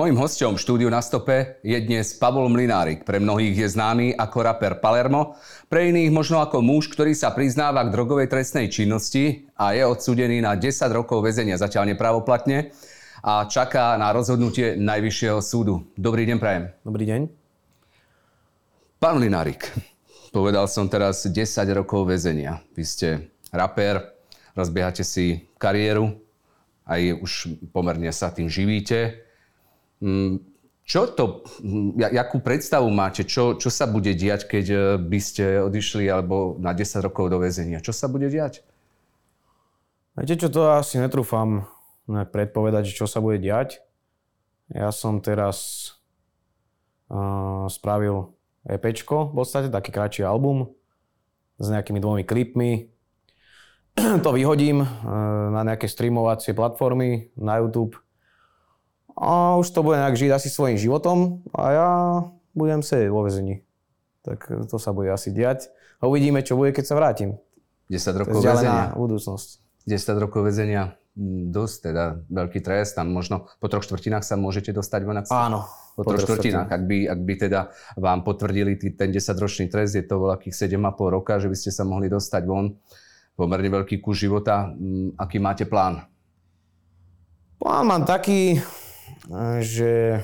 Mojím hostom v štúdiu na stope je dnes Pavol Mlinárik. Pre mnohých je známy ako raper Palermo, pre iných možno ako muž, ktorý sa priznáva k drogovej trestnej činnosti a je odsudený na 10 rokov väzenia zatiaľ nepravoplatne a čaká na rozhodnutie Najvyššieho súdu. Dobrý deň, prajem. Dobrý deň. Pán Mlinárik, povedal som teraz 10 rokov väzenia. Vy ste raper, rozbiehate si kariéru, aj už pomerne sa tým živíte. Mm, čo to, mm, jakú predstavu máte, čo, čo sa bude diať, keď e, by ste odišli alebo na 10 rokov do väzenia? Čo sa bude diať? Viete čo, to asi netrúfam predpovedať, čo sa bude diať. Ja som teraz uh, spravil EPčko, v podstate taký kratší album s nejakými dvomi klipmi. to vyhodím uh, na nejaké streamovacie platformy, na YouTube a už to bude nejak žiť asi svojím životom a ja budem sedieť vo vezení. Tak to sa bude asi diať. A uvidíme, čo bude, keď sa vrátim. 10 rokov väzenia. budúcnosť. 10 rokov väzenia. Dosť teda veľký trest. Tam možno po troch štvrtinách sa môžete dostať von. Áno. Po, po troch štvrtinách. Ak by, ak by teda vám potvrdili tý, ten 10-ročný trest, je to veľkých 7,5 roka, že by ste sa mohli dostať von. Pomerne veľký kus života. Mm, aký máte plán? Plán mám taký, že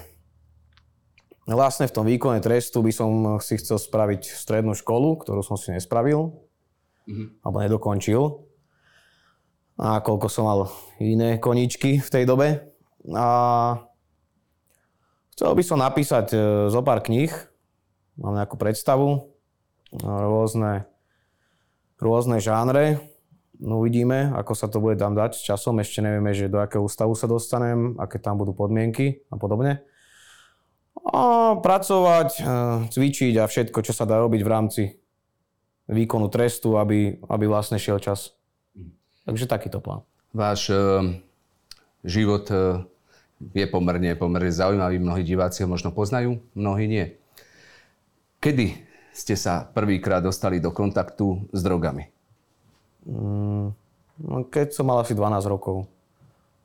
vlastne v tom výkone trestu by som si chcel spraviť strednú školu, ktorú som si nespravil, mm-hmm. alebo nedokončil. A koľko som mal iné koničky v tej dobe. A chcel by som napísať e, zo pár kníh, mám nejakú predstavu, rôzne, rôzne žánre, No uvidíme, ako sa to bude tam dať časom. Ešte nevieme, že do akého ústavu sa dostanem, aké tam budú podmienky a podobne. A pracovať, e, cvičiť a všetko, čo sa dá robiť v rámci výkonu trestu, aby, aby vlastne šiel čas. Takže takýto plán. Váš uh, život uh, je pomerne, pomerne zaujímavý. Mnohí diváci ho možno poznajú, mnohí nie. Kedy ste sa prvýkrát dostali do kontaktu s drogami? Mm, no, keď som mal asi 12 rokov.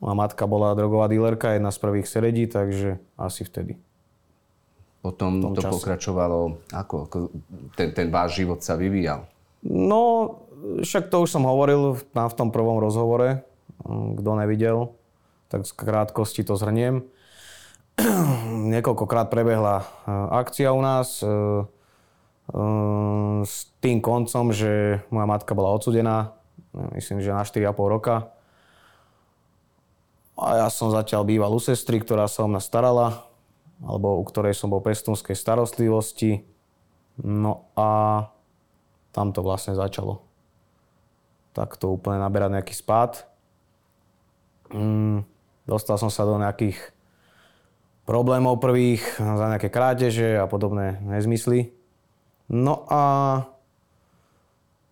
Moja matka bola drogová dílerka, jedna z prvých seredí, takže asi vtedy. Potom to čase. pokračovalo, ako, ako ten, ten váš život sa vyvíjal? No, však to už som hovoril v, v tom prvom rozhovore. Mm, kto nevidel, tak z krátkosti to zhrniem. Niekoľkokrát prebehla e, akcia u nás. S tým koncom, že moja matka bola odsudená, myslím, že na 4,5 roka. A ja som zatiaľ býval u sestry, ktorá sa o mňa starala, alebo u ktorej som bol pestúnskej starostlivosti. No a tam to vlastne začalo. Tak to úplne naberať nejaký spád. Mm, dostal som sa do nejakých problémov prvých za nejaké krádeže a podobné nezmysly. No a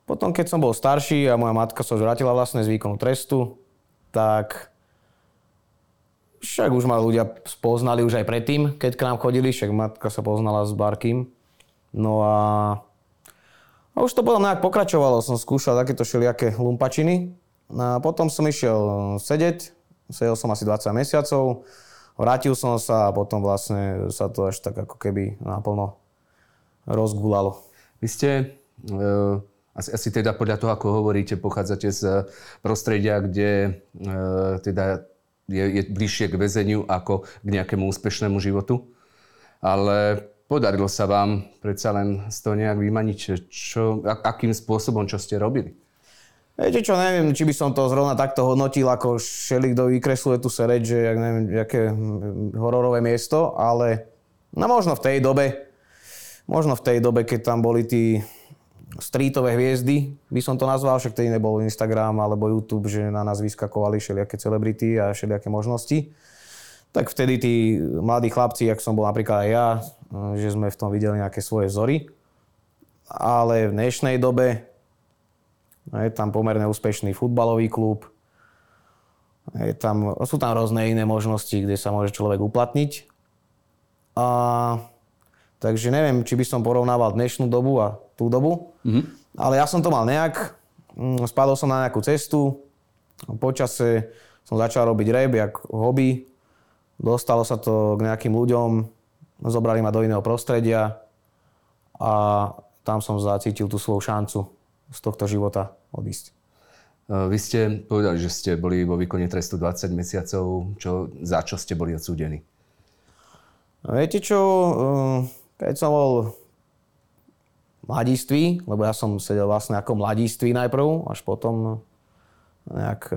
potom, keď som bol starší a moja matka sa vrátila vlastne z výkonu trestu, tak však už ma ľudia spoznali už aj predtým, keď k nám chodili, však matka sa poznala s Barkým. No a, a už to potom nejak pokračovalo, som skúšal takéto všelijaké lumpačiny. A potom som išiel sedeť, sedel som asi 20 mesiacov, vrátil som sa a potom vlastne sa to až tak ako keby naplno rozgulalo. Vy ste, uh, asi, asi teda podľa toho, ako hovoríte, pochádzate z prostredia, kde uh, teda je, je bližšie k väzeniu ako k nejakému úspešnému životu. Ale podarilo sa vám predsa len z toho nejak vymaniť, čo, akým spôsobom, čo ste robili? Viete čo, neviem, či by som to zrovna takto hodnotil, ako šeli, kto vykresluje tu sereď, že jak neviem, aké hororové miesto, ale no možno v tej dobe Možno v tej dobe, keď tam boli tí streetové hviezdy, by som to nazval, však tedy nebol Instagram alebo YouTube, že na nás vyskakovali všelijaké celebrity a všelijaké možnosti. Tak vtedy tí mladí chlapci, jak som bol napríklad aj ja, že sme v tom videli nejaké svoje vzory. Ale v dnešnej dobe je tam pomerne úspešný futbalový klub, je tam, sú tam rôzne iné možnosti, kde sa môže človek uplatniť. A Takže neviem, či by som porovnával dnešnú dobu a tú dobu. Mm-hmm. Ale ja som to mal nejak. Mm, spadol som na nejakú cestu. Počase som začal robiť rap jak hobby. Dostalo sa to k nejakým ľuďom, zobrali ma do iného prostredia a tam som zacítil tú svoju šancu z tohto života odísť. Vy ste povedali, že ste boli vo výkone trestu 20 mesiacov. Čo, za čo ste boli odsúdení? Viete čo, keď som bol mladiství, lebo ja som sedel vlastne ako mladiství najprv, až potom nejak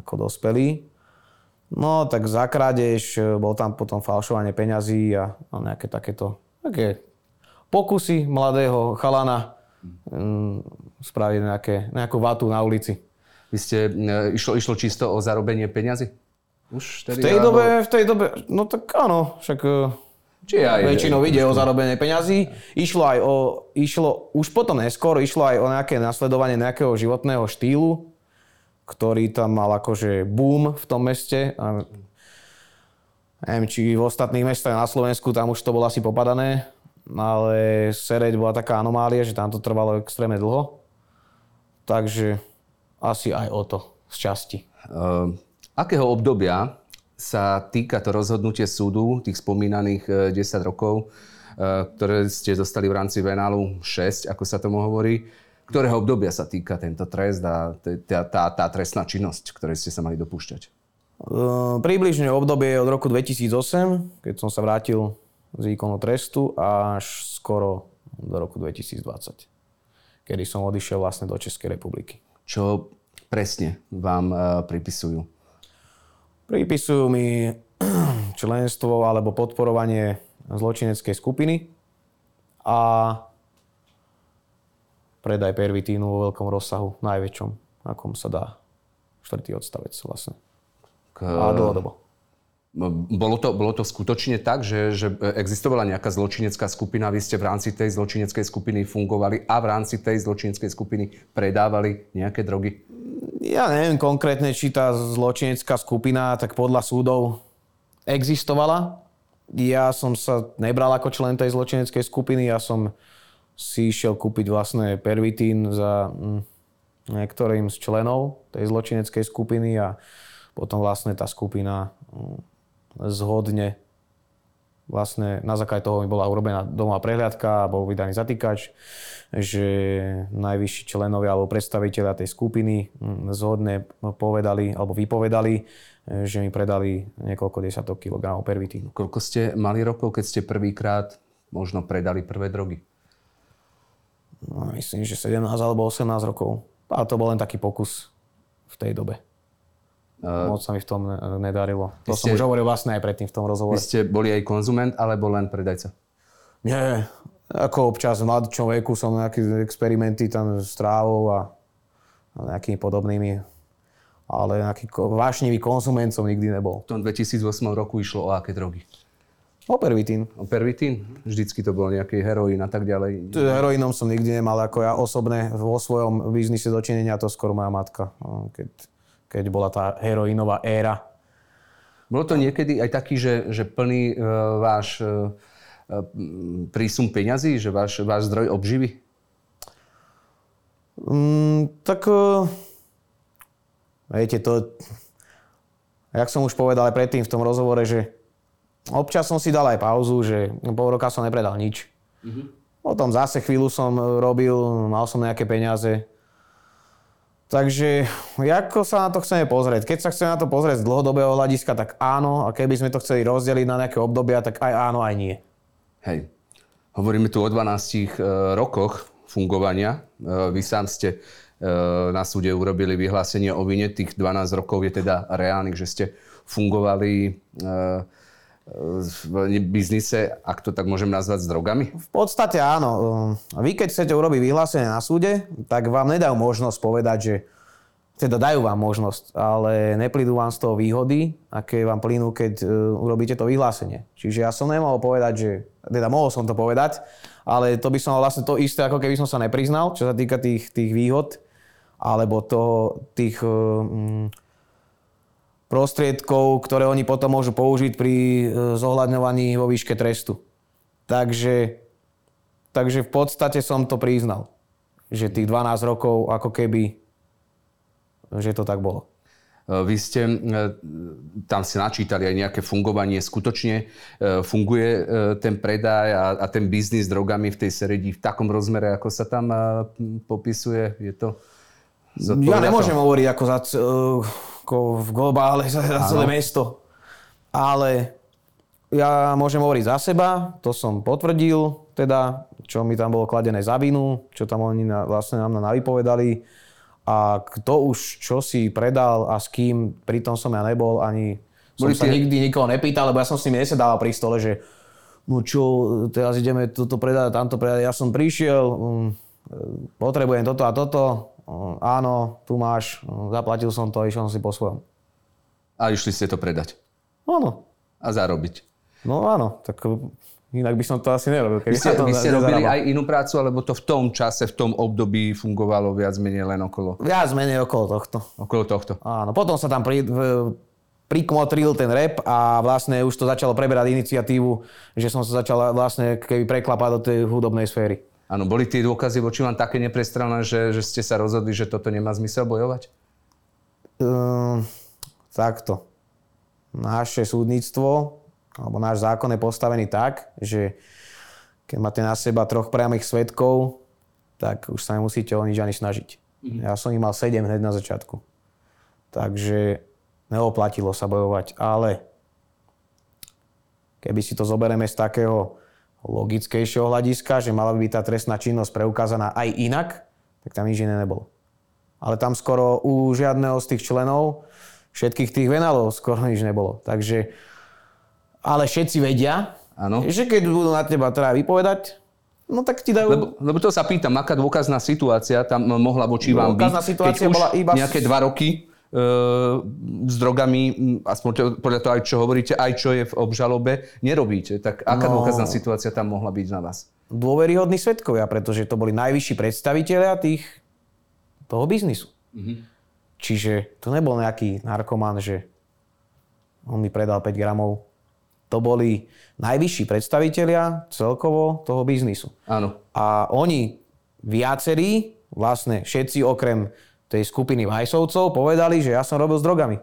ako dospelý. No, tak za krádež, bol tam potom falšovanie peňazí a, a nejaké takéto také pokusy mladého chalana um, spraviť nejaké, nejakú vatu na ulici. Vy ste, e, išlo, išlo čisto o zarobenie peňazí? Už v tej alebo... dobe, v tej dobe, no tak áno, však e, Či aj, väčšinou ide o zarobenie peňazí. Išlo aj o, išlo, už potom neskôr išlo aj o nejaké nasledovanie nejakého životného štýlu, ktorý tam mal akože boom v tom meste. A neviem, či v ostatných mestách na Slovensku tam už to bolo asi popadané, ale Sereď bola taká anomália, že tam to trvalo extrémne dlho. Takže asi aj o to z časti. Uh, akého obdobia sa týka to rozhodnutie súdu, tých spomínaných 10 e, rokov, e, ktoré ste dostali v rámci Venálu 6, ako sa tomu hovorí, ktorého obdobia sa týka tento trest a tá, tá, tá trestná činnosť, ktorej ste sa mali dopúšťať? Uh, približne obdobie od roku 2008, keď som sa vrátil z výkonu trestu, až skoro do roku 2020, kedy som odišiel vlastne do Českej republiky. Čo presne vám uh, pripisujú? Pripisujú mi členstvo alebo podporovanie zločineckej skupiny a predaj pervitínu vo veľkom rozsahu, najväčšom, akom sa dá. Štvrtý odstavec vlastne. K... A dlhodobo. Bolo to, bolo to skutočne tak, že, že existovala nejaká zločinecká skupina, vy ste v rámci tej zločineckej skupiny fungovali a v rámci tej zločineckej skupiny predávali nejaké drogy? Ja neviem konkrétne, či tá zločinecká skupina tak podľa súdov existovala. Ja som sa nebral ako člen tej zločineckej skupiny, ja som si išiel kúpiť vlastne pervitín za mm, niektorým z členov tej zločineckej skupiny a potom vlastne tá skupina mm, zhodne vlastne na základe toho mi bola urobená domová prehliadka bol vydaný zatýkač, že najvyšší členovia alebo predstaviteľia tej skupiny mm, zhodne povedali alebo vypovedali, že mi predali niekoľko desiatok kilogramov pervitínu. Koľko ste mali rokov, keď ste prvýkrát možno predali prvé drogy? no, myslím, že 17 alebo 18 rokov. A to bol len taký pokus v tej dobe. Uh, Moc sa mi v tom nedarilo. To ste, som už hovoril vlastne aj predtým v tom rozhovore. Vy ste boli aj konzument, alebo len predajca? Nie, ako občas v mladšom veku som nejaké experimenty tam s trávou a, a nejakými podobnými ale nejaký vášnivý konzument som nikdy nebol. V tom 2008 roku išlo o aké drogy? Opervitín. Opervitín? Vždycky to bol nejaký heroín a tak ďalej. Heroínom som nikdy nemal, ako ja osobne vo svojom biznise dočinenia, to skoro moja matka, keď, keď bola tá heroínová éra. Bolo to niekedy aj taký, že, že plný e, váš e, prísum peňazí, že váš, váš zdroj obživy? Mm, tak e, viete, to, jak som už povedal aj predtým v tom rozhovore, že Občas som si dal aj pauzu, že pol roka som nepredal nič. Mm-hmm. Potom zase chvíľu som robil, mal som nejaké peniaze. Takže ako sa na to chceme pozrieť? Keď sa chceme na to pozrieť z dlhodobého hľadiska, tak áno. A keby sme to chceli rozdeliť na nejaké obdobia, tak aj áno, aj nie. Hej. Hovoríme tu o 12 uh, rokoch fungovania. Uh, vy sám ste uh, na súde urobili vyhlásenie o vine. Tých 12 rokov je teda reálnych, že ste fungovali v biznise, ak to tak môžem nazvať, s drogami? V podstate áno. Vy keď chcete urobiť vyhlásenie na súde, tak vám nedajú možnosť povedať, že teda dajú vám možnosť, ale neplídu vám z toho výhody, aké vám plynú, keď uh, urobíte to vyhlásenie. Čiže ja som nemohol povedať, že, teda mohol som to povedať, ale to by som vlastne to isté, ako keby som sa nepriznal, čo sa týka tých, tých výhod, alebo toho, tých uh, prostriedkov, ktoré oni potom môžu použiť pri e, zohľadňovaní vo výške trestu. Takže, takže v podstate som to priznal, že tých 12 rokov ako keby, že to tak bolo. Vy ste tam si načítali aj nejaké fungovanie. Skutočne funguje ten predaj a, a ten biznis s drogami v tej Seredi v takom rozmere, ako sa tam popisuje? Je to... Ja nemôžem to? hovoriť ako, za, ako v globále za, za celé mesto. Ale ja môžem hovoriť za seba, to som potvrdil, teda, čo mi tam bolo kladené za vinu, čo tam oni na, vlastne nám navypovedali. A kto už čo si predal a s kým, pritom som ja nebol, ani som Boli sa tie... nikdy nikoho nepýtal, lebo ja som s nimi nesedával pri stole, že no čo, teraz ideme toto predať, tamto predať. Ja som prišiel, um, potrebujem toto a toto, áno, tu máš, um, zaplatil som to, išiel som si po svojom. A išli ste to predať? Áno. A zarobiť? No áno, tak Inak by som to asi nerobil. Vy ste, vy ste robili aj inú prácu, alebo to v tom čase, v tom období fungovalo viac menej len okolo? Viac menej okolo tohto. Okolo tohto. Áno, potom sa tam pri, prikmotril ten rep a vlastne už to začalo preberať iniciatívu, že som sa začal vlastne keby preklapať do tej hudobnej sféry. Áno, boli tie dôkazy voči vám také neprestrelné, že, že ste sa rozhodli, že toto nemá zmysel bojovať? Um, takto. Naše súdnictvo alebo náš zákon je postavený tak, že keď máte na seba troch priamých svetkov, tak už sa nemusíte o nič ani snažiť. Mm-hmm. Ja som ich mal 7 hneď na začiatku. Takže neoplatilo sa bojovať, ale keby si to zoberieme z takého logickejšieho hľadiska, že mala by byť tá trestná činnosť preukázaná aj inak, tak tam nič iné nebolo. Ale tam skoro u žiadneho z tých členov všetkých tých venálov skoro nič nebolo. Takže ale všetci vedia, ano. že keď budú na teba teda vypovedať, No tak ti dajú... Lebo, lebo to sa pýtam, aká dôkazná situácia tam mohla voči vám byť, situácia keď bola iba... nejaké dva roky s drogami, aspoň podľa toho, čo hovoríte, aj čo je v obžalobe, nerobíte. Tak aká no, dôkazná situácia tam mohla byť na vás? Dôveryhodní svetkovia, pretože to boli najvyšší predstaviteľia tých, toho biznisu. Mhm. Čiže to nebol nejaký narkoman, že on mi predal 5 gramov to boli najvyšší predstavitelia celkovo toho biznisu. Áno. A oni viacerí, vlastne všetci okrem tej skupiny Vajsovcov, povedali, že ja som robil s drogami.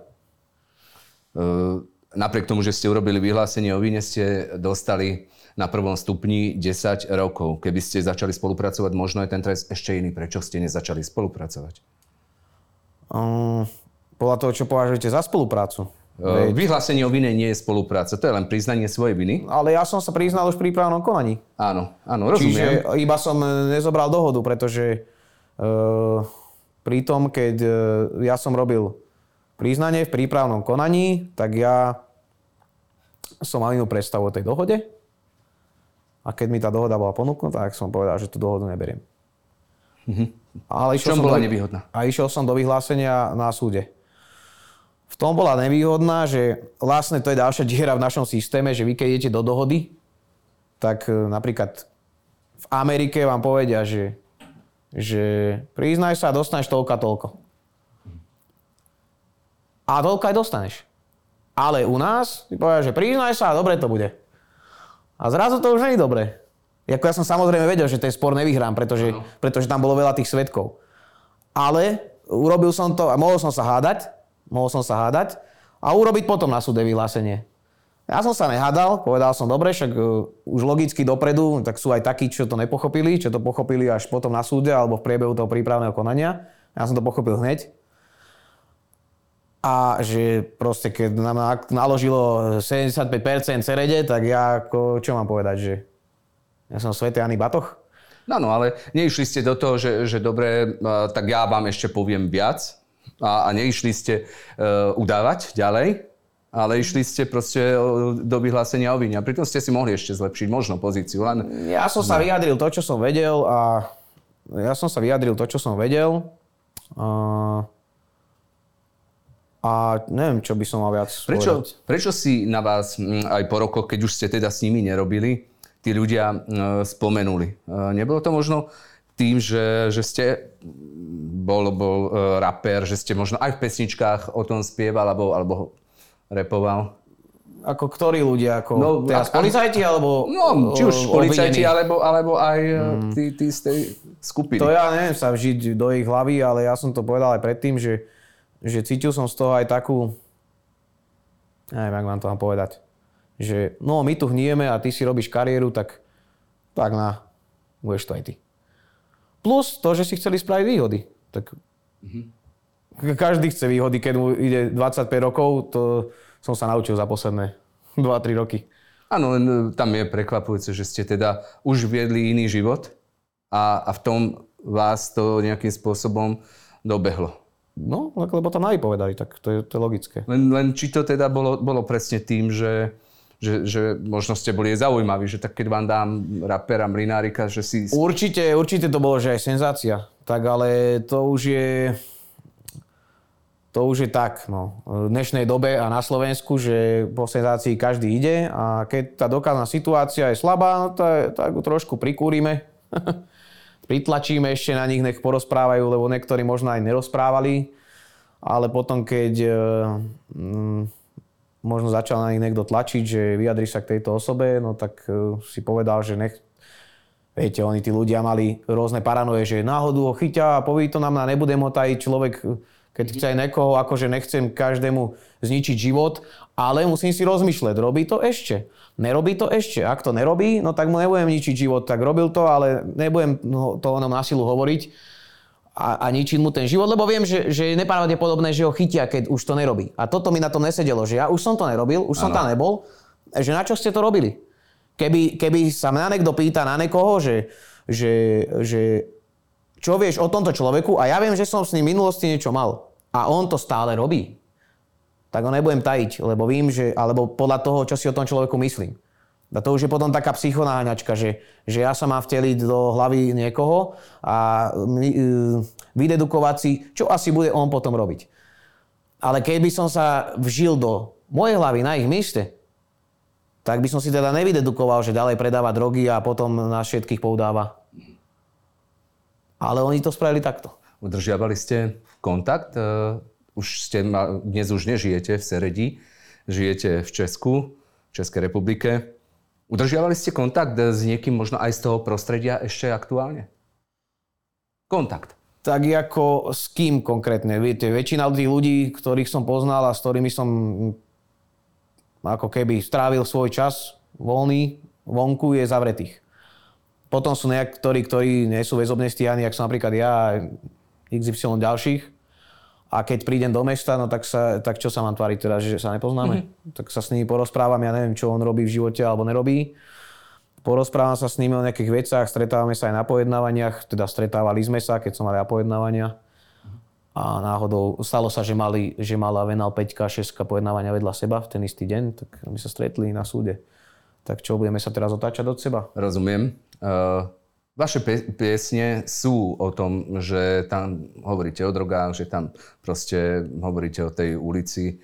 Uh, napriek tomu, že ste urobili vyhlásenie o víne, ste dostali na prvom stupni 10 rokov. Keby ste začali spolupracovať, možno je ten trest ešte iný. Prečo ste nezačali spolupracovať? Um, podľa toho, čo považujete za spoluprácu. Veď... Vyhlásenie o vine nie je spolupráca, to je len priznanie svojej viny. Ale ja som sa priznal už pri prípravnom konaní. Áno, áno, rozumiem. Čiže iba som nezobral dohodu, pretože uh, pri tom, keď uh, ja som robil priznanie v prípravnom konaní, tak ja som mal inú predstavu o tej dohode. A keď mi tá dohoda bola ponúknutá, tak som povedal, že tú dohodu neberiem. Mhm. Ale išiel Čom bola do, nevýhodná? A išiel som do vyhlásenia na súde v tom bola nevýhodná, že vlastne to je ďalšia diera v našom systéme, že vy keď idete do dohody, tak e, napríklad v Amerike vám povedia, že, že priznaj sa a dostaneš toľko a toľko. A toľko aj dostaneš. Ale u nás ty povedia, že priznaj sa a dobre to bude. A zrazu to už nie je dobré. Jako ja som samozrejme vedel, že ten spor nevyhrám, pretože, pretože tam bolo veľa tých svetkov. Ale urobil som to a mohol som sa hádať, mohol som sa hádať a urobiť potom na súde vyhlásenie. Ja som sa nehádal, povedal som, dobre, však uh, už logicky dopredu, tak sú aj takí, čo to nepochopili, čo to pochopili až potom na súde alebo v priebehu toho prípravného konania. Ja som to pochopil hneď. A že proste, keď nám naložilo 75% cerede, tak ja ako, čo mám povedať, že ja som svetený batoch? No, no, ale neišli ste do toho, že, že dobre, tak ja vám ešte poviem viac, a, a neišli ste uh, udávať ďalej, ale išli ste proste do vyhlásenia o vine. A pritom ste si mohli ešte zlepšiť možno pozíciu. Len... Ja som sa vyjadril to, čo som vedel a ja som sa vyjadril to, čo som vedel. A, a neviem, čo by som mal viac prečo, povedať. Prečo si na vás aj po rokoch, keď už ste teda s nimi nerobili, tí ľudia spomenuli? Nebolo to možno tým, že, že ste bol, bol uh, rapper, že ste možno aj v pesničkách o tom spieval alebo, alebo repoval? Ako ktorí ľudia? Ako no, teraz policajti alebo No, či už policajti alebo, alebo aj mm. tí, tí z tej skupiny. To ja neviem sa vžiť do ich hlavy, ale ja som to povedal aj predtým, že, že cítil som z toho aj takú, neviem, jak vám to mám povedať, že no my tu hnieme a ty si robíš kariéru, tak tak na, budeš to aj ty. Plus to, že si chceli spraviť výhody. Tak mm-hmm. Každý chce výhody, keď mu ide 25 rokov, to som sa naučil za posledné 2-3 roky. Áno, len e, tam je prekvapujúce, že ste teda už viedli iný život a, a v tom vás to nejakým spôsobom dobehlo. No, lebo to povedali, tak to je, to je logické. Len, len či to teda bolo, bolo presne tým, že, že, že možno ste boli zaujímaví, že tak keď vám dám rapera Mlinárika, že si... Určite, určite to bolo, že aj senzácia. Tak ale to už je... To už je tak, no. V dnešnej dobe a na Slovensku, že po senzácii každý ide a keď tá dokázná situácia je slabá, no tak, tak ju trošku prikúrime. pritlačíme ešte na nich, nech porozprávajú, lebo niektorí možno aj nerozprávali. Ale potom, keď mm, možno začal na nich niekto tlačiť, že vyjadri sa k tejto osobe, no tak uh, si povedal, že nech, viete, oni tí ľudia mali rôzne paranoje, že náhodu ho chyťa a poví to nám na nebudem ho tajiť človek, keď chce aj niekoho, akože nechcem každému zničiť život, ale musím si rozmýšľať, robí to ešte. Nerobí to ešte. Ak to nerobí, no tak mu nebudem ničiť život. Tak robil to, ale nebudem to o na silu hovoriť a, a ničiť mu ten život, lebo viem, že, že je nepravdepodobné, že ho chytia, keď už to nerobí. A toto mi na tom nesedelo, že ja už som to nerobil, už som ano. tam nebol, že na čo ste to robili? Keby, keby sa mňa niekto pýta na niekoho, že, že, že čo vieš o tomto človeku a ja viem, že som s ním v minulosti niečo mal a on to stále robí, tak ho nebudem tajiť, lebo vím, že, alebo podľa toho, čo si o tom človeku myslím. A to už je potom taká psychonáhňačka, že, že ja sa mám vteliť do hlavy niekoho a e, vydedukovať si, čo asi bude on potom robiť. Ale keď by som sa vžil do mojej hlavy na ich mieste, tak by som si teda nevydedukoval, že ďalej predáva drogy a potom na všetkých poudáva. Ale oni to spravili takto. Udržiavali ste kontakt e, už ste, dnes už nežijete v Seredi, žijete v Česku, v Českej republike. Udržiavali ste kontakt s niekým možno aj z toho prostredia ešte aktuálne? Kontakt. Tak ako s kým konkrétne? Viete, väčšina tých ľudí, ktorých som poznal a s ktorými som ako keby strávil svoj čas voľný, vonku je zavretých. Potom sú niektorí, ktorí nie sú väzobne stíhaní, ako som napríklad ja a XY ďalších a keď prídem do mesta, no tak, sa, tak čo sa mám tváriť teda, že sa nepoznáme? Mm-hmm. Tak sa s nimi porozprávam, ja neviem, čo on robí v živote alebo nerobí. Porozprávam sa s nimi o nejakých veciach, stretávame sa aj na pojednávaniach, teda stretávali sme sa, keď som mal aj pojednávania. A náhodou stalo sa, že, mali, že mala Venal 5 6 pojednávania vedľa seba v ten istý deň, tak my sa stretli na súde. Tak čo, budeme sa teraz otáčať od seba? Rozumiem. Uh... Vaše piesne sú o tom, že tam hovoríte o drogách, že tam proste hovoríte o tej ulici.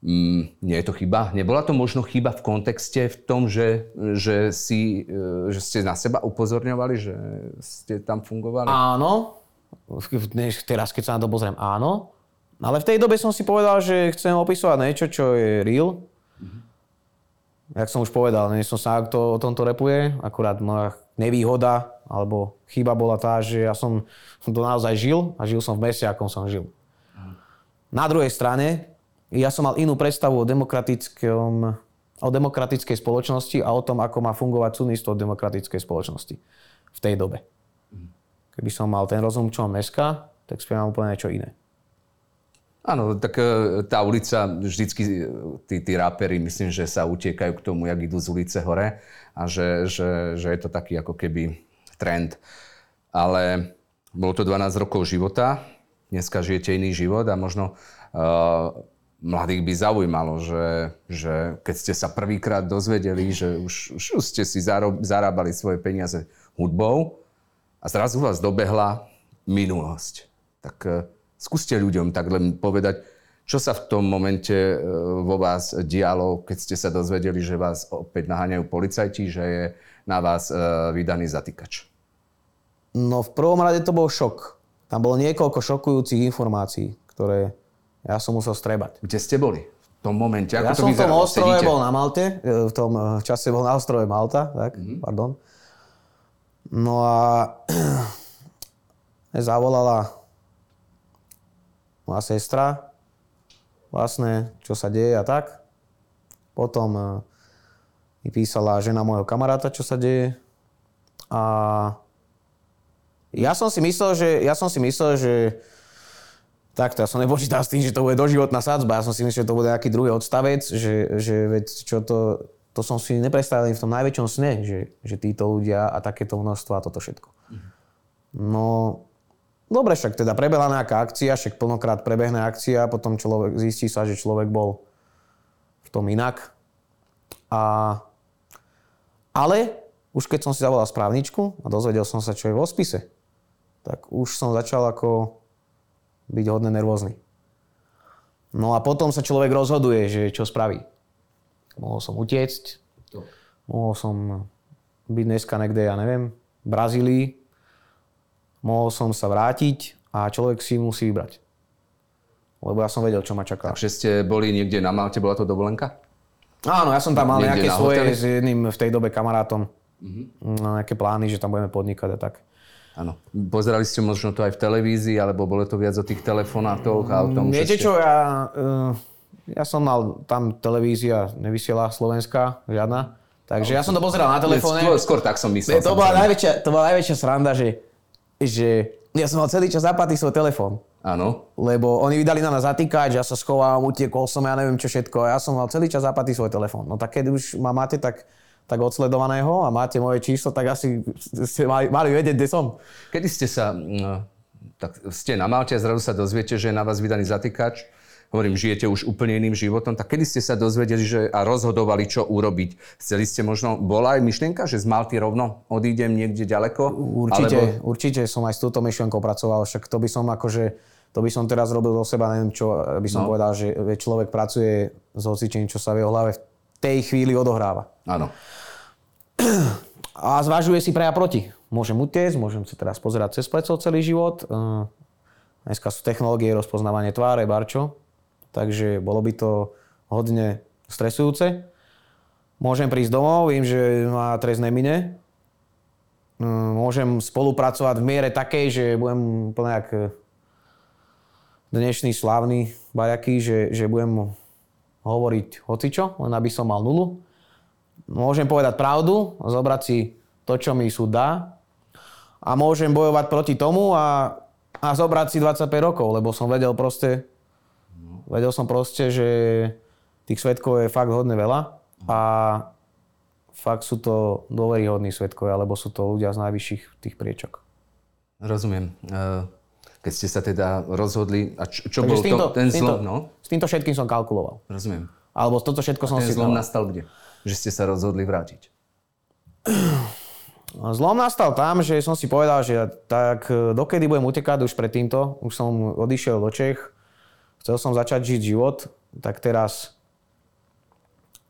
Mm, nie je to chyba? Nebola to možno chyba v kontexte v tom, že, že, si, e, že ste na seba upozorňovali, že ste tam fungovali? Áno. Teraz, keď sa na to pozriem, áno. Ale v tej dobe som si povedal, že chcem opisovať niečo, čo je real. Mm-hmm. Jak som už povedal, nie som sa, kto o tomto repuje. Akurát moja nevýhoda alebo chyba bola tá, že ja som to naozaj žil a žil som v meste, ako som žil. Na druhej strane, ja som mal inú predstavu o demokratickom o demokratickej spoločnosti a o tom, ako má fungovať súdnictvo demokratickej spoločnosti v tej dobe. Keby som mal ten rozum, čo mám dneska, tak spievam úplne niečo iné. Áno, tak e, tá ulica, vždycky e, tí, tí ráperi, myslím, že sa utiekajú k tomu, jak idú z ulice hore a že, že, že je to taký ako keby trend. Ale bolo to 12 rokov života, dneska žijete iný život a možno uh, mladých by zaujímalo, že, že keď ste sa prvýkrát dozvedeli, že už, už ste si zarábali svoje peniaze hudbou a zrazu vás dobehla minulosť. Tak skúste ľuďom tak len povedať, čo sa v tom momente e, vo vás dialo, keď ste sa dozvedeli, že vás opäť naháňajú policajti, že je na vás e, vydaný zatýkač? No v prvom rade to bol šok. Tam bolo niekoľko šokujúcich informácií, ktoré ja som musel strebať. Kde ste boli? V tom momente? Ako ja to som v tom ostrove Sedíte? bol na Malte, e, v tom čase bol na ostrove Malta, tak, mm-hmm. pardon. No a zavolala moja sestra, vlastne, čo sa deje a tak. Potom eh, mi písala žena môjho kamaráta, čo sa deje. A ja som si myslel, že, ja som si myslel, že takto, ja som nepočítal s tým, že to bude doživotná sadzba. Ja som si myslel, že to bude nejaký druhý odstavec, že, že veď čo to, to som si nepredstavil v tom najväčšom sne, že, že títo ľudia a takéto množstvo a toto všetko. No, dobre, však teda prebehla nejaká akcia, však plnokrát prebehne akcia, potom človek, zistí sa, že človek bol v tom inak. A, ale už keď som si zavolal správničku a dozvedel som sa, čo je vo spise, tak už som začal ako byť hodne nervózny. No a potom sa človek rozhoduje, že čo spraví. Mohol som utiecť, mohol som byť dneska niekde, ja neviem, v Brazílii, mohol som sa vrátiť a človek si musí vybrať. Lebo ja som vedel, čo ma čaká. Takže ste boli niekde na Malte, bola to dovolenka? Áno, ja som tam mal nejaké svoje s jedným v tej dobe kamarátom. Uh-huh. Nejaké plány, že tam budeme podnikať a tak. Áno. Pozerali ste možno to aj v televízii, alebo bolo to viac o tých telefonátoch a o tom, Viete ste... čo, ja, uh, ja som mal tam televízia, nevysiela Slovenská, žiadna. Takže ja som to pozeral na telefóne. Skôr, skôr tak som myslel. To bola, najväčšia, to bola najväčšia sranda, že, že ja som mal celý čas zapatý svoj telefón. Áno. Lebo oni vydali na nás zatýkať, ja sa schovám, utiekol som, ja neviem čo všetko. Ja som mal celý čas zapatý svoj telefón. No tak keď už ma máte tak tak odsledovaného a máte moje číslo, tak asi ste mali, mali vedieť, kde som. Kedy ste sa, no, tak ste na Malte a zrazu sa dozviete, že je na vás vydaný zatýkač, hovorím, žijete už úplne iným životom, tak kedy ste sa dozvedeli že, a rozhodovali, čo urobiť? Chceli ste možno, bola aj myšlienka, že z Malty rovno odídem niekde ďaleko? Určite, alebo... určite som aj s touto myšlienkou pracoval, však to by som akože, to by som teraz robil do seba, neviem čo, by som no. povedal, že človek pracuje s hocičím, čo sa v jeho hlave v tej chvíli odohráva. Áno a zvažuje si pre a proti. Môžem utiecť, môžem sa teraz pozerať cez pleco celý život. Dneska sú technológie rozpoznávanie tváre, barčo, takže bolo by to hodne stresujúce. Môžem prísť domov, viem, že ma trest nemine. Môžem spolupracovať v miere takej, že budem úplne jak dnešný slávny bajaký, že, že budem hovoriť hocičo, len aby som mal nulu môžem povedať pravdu, zobrať si to, čo mi súd dá a môžem bojovať proti tomu a, a zobrať si 25 rokov, lebo som vedel proste, vedel som proste, že tých svetkov je fakt hodne veľa a fakt sú to dôveryhodní svetkovia, alebo sú to ľudia z najvyšších tých priečok. Rozumiem. E, keď ste sa teda rozhodli, a čo, čo bol týmto, to, ten zlom? No? S týmto všetkým som kalkuloval. Rozumiem. Alebo toto všetko a som ten si zlom nastal kde? že ste sa rozhodli vrátiť? Zlom nastal tam, že som si povedal, že tak e, dokedy budem utekať už pred týmto, už som odišiel do Čech, chcel som začať žiť život, tak teraz,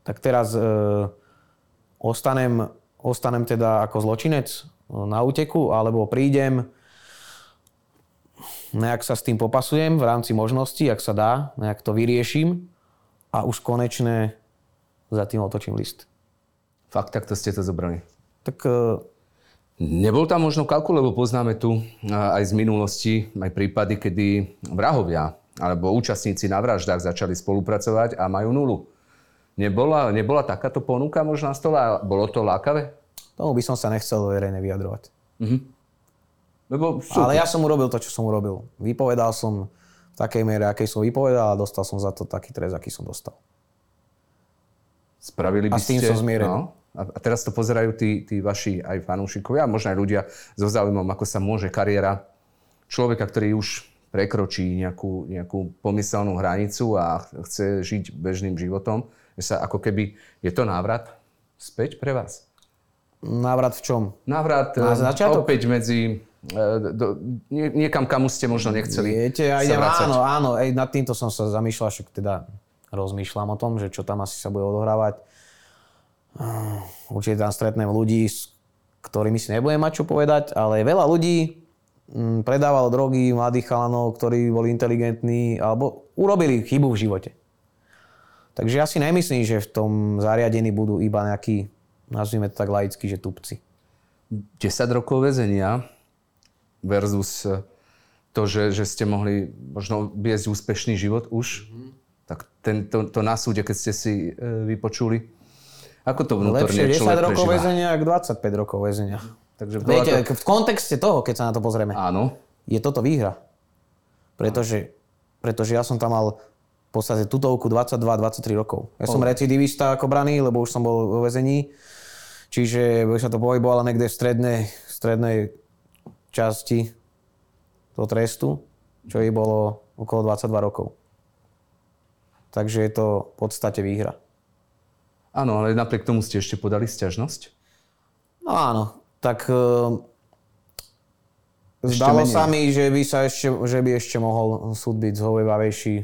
tak teraz e, ostanem, ostanem teda ako zločinec e, na úteku, alebo prídem, nejak sa s tým popasujem v rámci možností, ak sa dá, nejak to vyrieším a už konečne za tým otočím list. Fakt, takto ste to zobrali? Tak... Uh... Nebol tam možno kalkul, lebo poznáme tu aj z minulosti aj prípady, kedy vrahovia alebo účastníci na vraždách začali spolupracovať a majú nulu. Nebola, nebola takáto ponuka možno na stole a bolo to lákavé? Tomu by som sa nechcel verejne vyjadrovať. Mm-hmm. Lebo Ale ja som urobil to, čo som urobil. Vypovedal som v takej miere, akej som vypovedal a dostal som za to taký trest, aký som dostal. Spravili by a s tým ste, som zmierený. No, a teraz to pozerajú tí, tí vaši aj fanúšikovia, možno aj ľudia so záujmom, ako sa môže kariéra človeka, ktorý už prekročí nejakú, nejakú pomyselnú hranicu a chce žiť bežným životom, sa ako keby, je to návrat späť pre vás? Návrat v čom? Návrat Na eh, začiatok? opäť medzi eh, do, nie, niekam, kam ste možno nechceli Viete, sa vracať. Áno, áno, aj nad týmto som sa zamýšľal, však teda rozmýšľam o tom, že čo tam asi sa bude odohrávať. Určite tam stretnem ľudí, s ktorými si nebudem mať čo povedať, ale veľa ľudí predávalo drogy mladých chalanov, ktorí boli inteligentní alebo urobili chybu v živote. Takže ja si nemyslím, že v tom zariadení budú iba nejakí, nazvime to tak laicky, že tupci. 10 rokov väzenia versus to, že, že ste mohli možno viesť úspešný život už, mm-hmm. tak ten, to, na súde, keď ste si e, vypočuli, ako to vnútorne Lepšie 10 človek rokov väzenia, ako 25 rokov väzenia. Takže bola Viete, to... v kontexte toho, keď sa na to pozrieme, Áno, je toto výhra. Pretože, pretože ja som tam mal v podstate tutovku 22-23 rokov. Ja som recidivista ako braný, lebo už som bol vo väzení. Čiže by sa to pohybovala niekde v strednej, strednej časti toho trestu, čo jej bolo okolo 22 rokov. Takže je to v podstate výhra. áno, ale napriek tomu ste ešte podali stiažnosť? No áno, tak uh, zdalo menej. sa mi, že by, sa ešte, že by ešte mohol súd byť zhovievavejší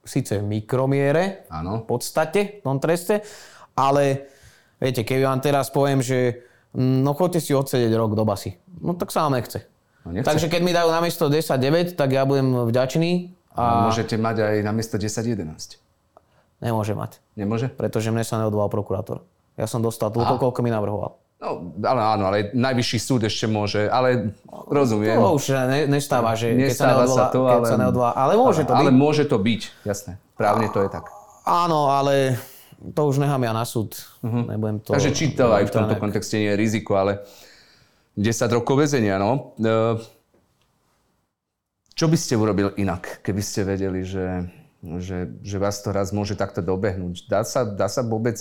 síce v mikromiere, Áno. v podstate v tom treste, ale viete, keď vám teraz poviem, že mm, no choďte si odsedieť rok do basy, no tak sa vám nechce. No nechce. Takže keď mi dajú namiesto 10-9, tak ja budem vďačný A... Môžete mať aj na miesto 10-11. nemôže mať, Nemôže? pretože mne sa neodvolal prokurátor. Ja som dostal toľko, koľko mi navrhoval. No, ale áno, ale najvyšší súd ešte môže, ale rozumiem. To už ne, nestáva, že keď sa Nestáva neodvolá, sa to, ale... sa neodvolá. Ale môže to ale byť. môže to byť, jasné. Právne to je tak. Áno, ale to už nechám ja na súd. Nebudem to... Takže či to aj v tomto nejak- kontexte nie je riziko, ale 10 rokov väzenia, no. E, Čo by ste urobil inak, keby ste vedeli, že, že, že vás to raz môže takto dobehnúť? Dá sa, dá sa vôbec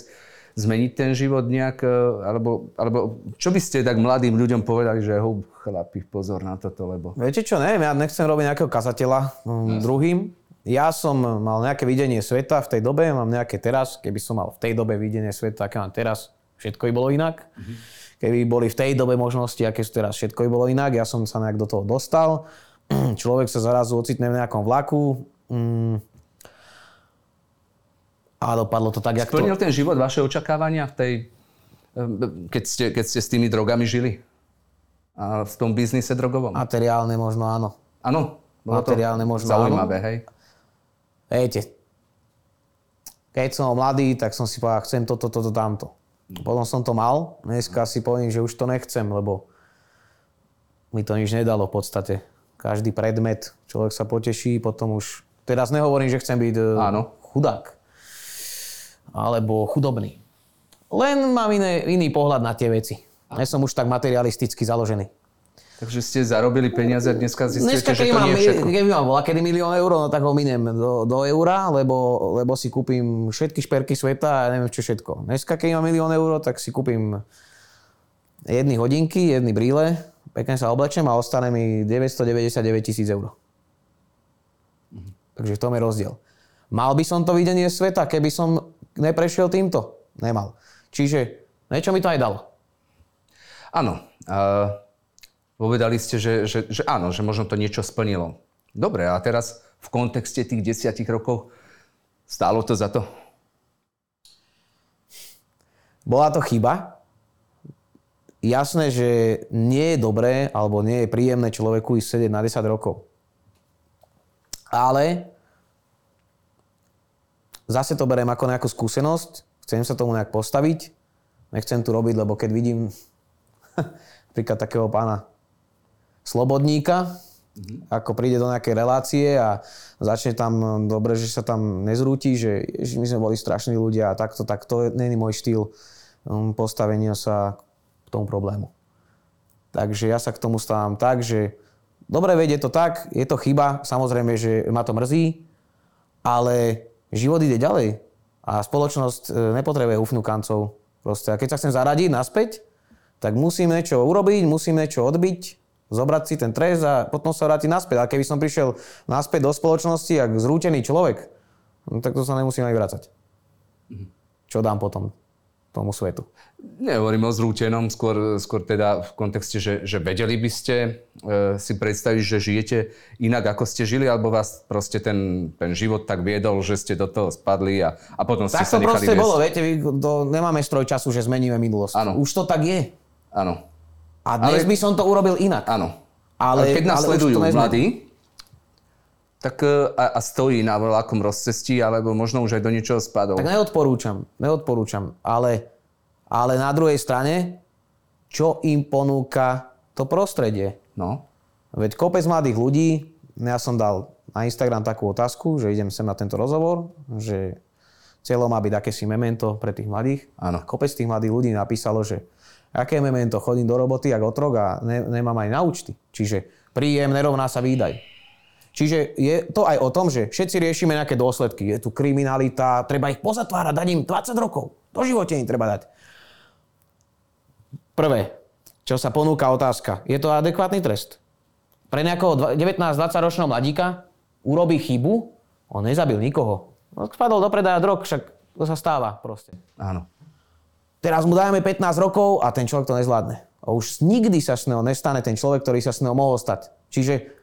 zmeniť ten život nejak? e, Alebo, alebo čo by ste tak mladým ľuďom povedali, že hú, chlapi, pozor na toto, lebo... Viete čo, neviem, ja nechcem robiť nejakého kazateľa um, druhým. Ja som mal nejaké videnie sveta v tej dobe, mám nejaké teraz. Keby som mal v tej dobe videnie sveta, aké mám teraz, všetko by bolo inak. Keby boli v tej dobe možnosti, aké sú teraz, všetko by bolo inak. Ja som sa nejak do toho dostal. Človek sa zrazu ocitne v nejakom vlaku. Mm. A dopadlo to tak, jak to... Splnil ten život vaše očakávania v tej, keď ste, keď ste s tými drogami žili? A v tom biznise drogovom? Materiálne možno áno. Áno, to Materiálne možno zaujímavé, hej? Viete, keď som mladý, tak som si povedal, chcem toto, toto, tamto. Potom som to mal, dneska si poviem, že už to nechcem, lebo mi to nič nedalo v podstate. Každý predmet, človek sa poteší, potom už... Teraz nehovorím, že chcem byť e, Áno. chudák. Alebo chudobný. Len mám iné, iný pohľad na tie veci. Nie som už tak materialisticky založený. Takže ste zarobili peniaze a dneska Dneska, zistíte, že keď to mám, nie je všetko. keď mám bola kedy milión eur, no tak ho miniem do, do eura, lebo, lebo si kúpim všetky šperky sveta a neviem čo všetko. Dneska, keď mám milión eur, tak si kúpim jedny hodinky, jedny brýle, pekne sa oblečem a ostane mi 999 tisíc eur. Takže v tom je rozdiel. Mal by som to videnie sveta, keby som neprešiel týmto? Nemal. Čiže niečo mi to aj dalo. Áno. Uh, povedali ste, že, že, že áno, že možno to niečo splnilo. Dobre, a teraz v kontexte tých desiatich rokov stálo to za to? Bola to chyba. Jasné, že nie je dobré alebo nie je príjemné človeku ísť sedieť na 10 rokov. Ale zase to beriem ako nejakú skúsenosť. Chcem sa tomu nejak postaviť. Nechcem tu robiť, lebo keď vidím napríklad takého pána Slobodníka, ako príde do nejakej relácie a začne tam, dobre, že sa tam nezrúti, že ježi, my sme boli strašní ľudia a takto, tak to není môj štýl um, postavenia sa k tomu problému. Takže ja sa k tomu stávam tak, že dobre, vedie to tak, je to chyba, samozrejme, že ma to mrzí, ale život ide ďalej a spoločnosť e, nepotrebuje ufnukancov. Proste. A keď sa chcem zaradiť naspäť, tak musím niečo urobiť, musím niečo odbiť, zobrať si ten trest a potom sa vrátiť naspäť. A keby som prišiel naspäť do spoločnosti ako zrútený človek, no tak to sa nemusím aj vrácať. Čo dám potom tomu svetu? Nehovorím o zrútenom, skôr, skôr teda v kontexte, že, že vedeli by ste e, si predstaviť, že žijete inak, ako ste žili, alebo vás proste ten, ten život tak viedol, že ste do toho spadli a, a potom ste Tak sa to nechali proste viesť. bolo, viete, vy to, nemáme stroj času, že zmeníme minulosť. Áno. Už to tak je. Áno, A dnes Ale- by som to urobil inak. áno. Ale- Ale, keď nás ale sledujú to mladí, tak e, a, a stojí na veľakom rozcestí, alebo možno už aj do niečoho spadol. Tak neodporúčam, neodporúčam. Ale, ale na druhej strane, čo im ponúka to prostredie? No, Veď kopec mladých ľudí, ja som dal na Instagram takú otázku, že idem sem na tento rozhovor, že cieľom má byť akési memento pre tých mladých. Áno. Kopec tých mladých ľudí napísalo, že aké memento, chodím do roboty ako otrok a ne, nemám aj na účty. Čiže príjem nerovná sa výdaj. Čiže je to aj o tom, že všetci riešime nejaké dôsledky. Je tu kriminalita, treba ich pozatvárať, dať im 20 rokov. Do živote im treba dať. Prvé, čo sa ponúka otázka, je to adekvátny trest? Pre nejakého 19-20 ročného mladíka urobí chybu, on nezabil nikoho. On spadol do predaja drog, však to sa stáva proste. Áno. Teraz mu dajeme 15 rokov a ten človek to nezvládne. A už nikdy sa s neho nestane ten človek, ktorý sa s neho mohol stať. Čiže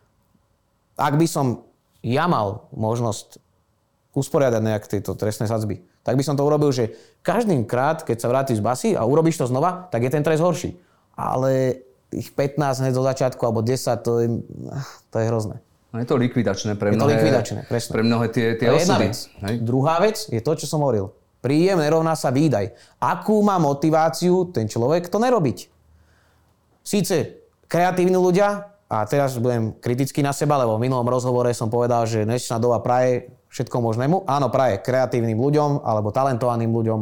ak by som ja mal možnosť usporiadať nejak tieto trestné sadzby, tak by som to urobil, že každým krát, keď sa vrátiš z basy a urobíš to znova, tak je ten trest horší. Ale ich 15 hneď do začiatku alebo 10, to je, to je hrozné. No je to likvidačné pre Je to mnohé, likvidačné, presne. pre mnohé tie, tie To je vec. Hej? Druhá vec je to, čo som hovoril. Príjem nerovná sa výdaj. Akú má motiváciu ten človek to nerobiť? Síce kreatívni ľudia, a teraz budem kritický na seba, lebo v minulom rozhovore som povedal, že dnešná doba praje všetko možnému. Áno, praje kreatívnym ľuďom alebo talentovaným ľuďom.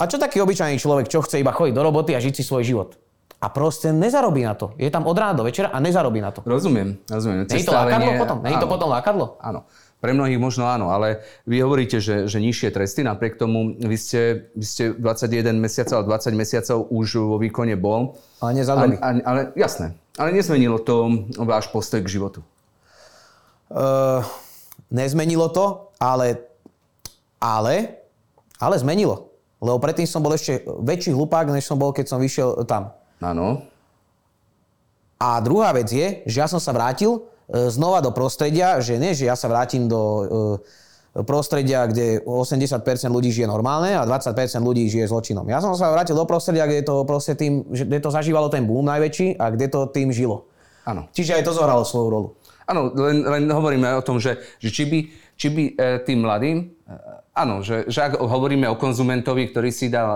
A čo taký obyčajný človek, čo chce iba chodiť do roboty a žiť si svoj život? A proste nezarobí na to. Je tam od rána do večera a nezarobí na to. Rozumiem, rozumiem. Nie je to lákadlo potom? Nie je to potom lákadlo? Áno. Pre mnohých možno áno, ale vy hovoríte, že, že nižšie tresty, napriek tomu vy ste, vy ste 21 mesiacov alebo 20 mesiacov už vo výkone bol. Ale nie A, a, ale jasné, ale nezmenilo to váš postoj k životu. Uh, nezmenilo to, ale, ale, ale zmenilo. Lebo predtým som bol ešte väčší hlupák, než som bol, keď som vyšiel tam. Áno. A druhá vec je, že ja som sa vrátil znova do prostredia, že nie, že ja sa vrátim do e, prostredia, kde 80% ľudí žije normálne a 20% ľudí žije zločinom. Ja som sa vrátil do prostredia, kde to, proste tým, kde to zažívalo ten boom najväčší a kde to tým žilo. Áno. Čiže aj to zohralo svoju rolu. Áno, len, len hovoríme o tom, že, že či by, či by e, tým mladým, e, áno, že, že ak hovoríme o konzumentovi, ktorý si dal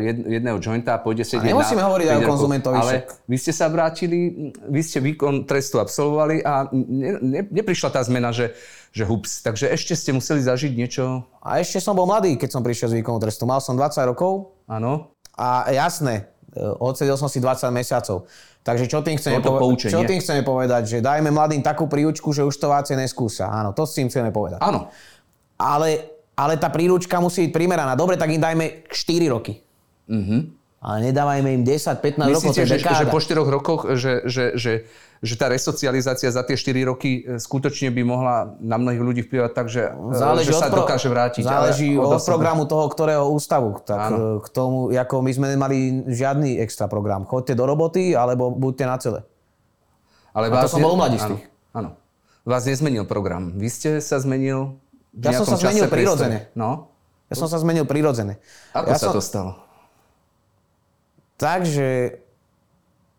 e, jed, jedného jointa a pôjde sedieť nemusíme na hovoriť aj o 5 rokov, konzumentovi Ale však. vy ste sa vrátili, vy ste výkon trestu absolvovali a ne, ne, neprišla tá zmena, že, že hups. Takže ešte ste museli zažiť niečo, A ešte som bol mladý, keď som prišiel z výkonu trestu. Mal som 20 rokov, áno, A jasné, e, odsedel som si 20 mesiacov. Takže čo tým, chceme poučenie. čo tým chceme povedať? Že dajme mladým takú príučku, že už to vácie neskúsa. Áno, to s tým chceme povedať. áno. Ale, ale tá príručka musí byť primeraná. Dobre, tak im dajme 4 roky. Ale nedávajme im 10-15 rokov, Mhm. Myslíte, to je že, dekáda. že po 4 rokoch, že, že, že, že tá resocializácia za tie 4 roky e, skutočne by mohla na mnohých ľudí vplyvať tak, že, e, Záleží že sa od pro- dokáže vrátiť. Záleží ale od seba. programu toho, ktorého ústavu. Tak Áno. e, k tomu, ako my sme nemali žiadny extra program. Choďte do roboty, alebo buďte na cele. Ale A to som bol u mladistvých. Áno, áno. Vás nezmenil program. Vy ste sa zmenil Ja som sa zmenil prirodzene. No, Ja som sa zmenil prirodzene. ako ja sa som, to stalo? Takže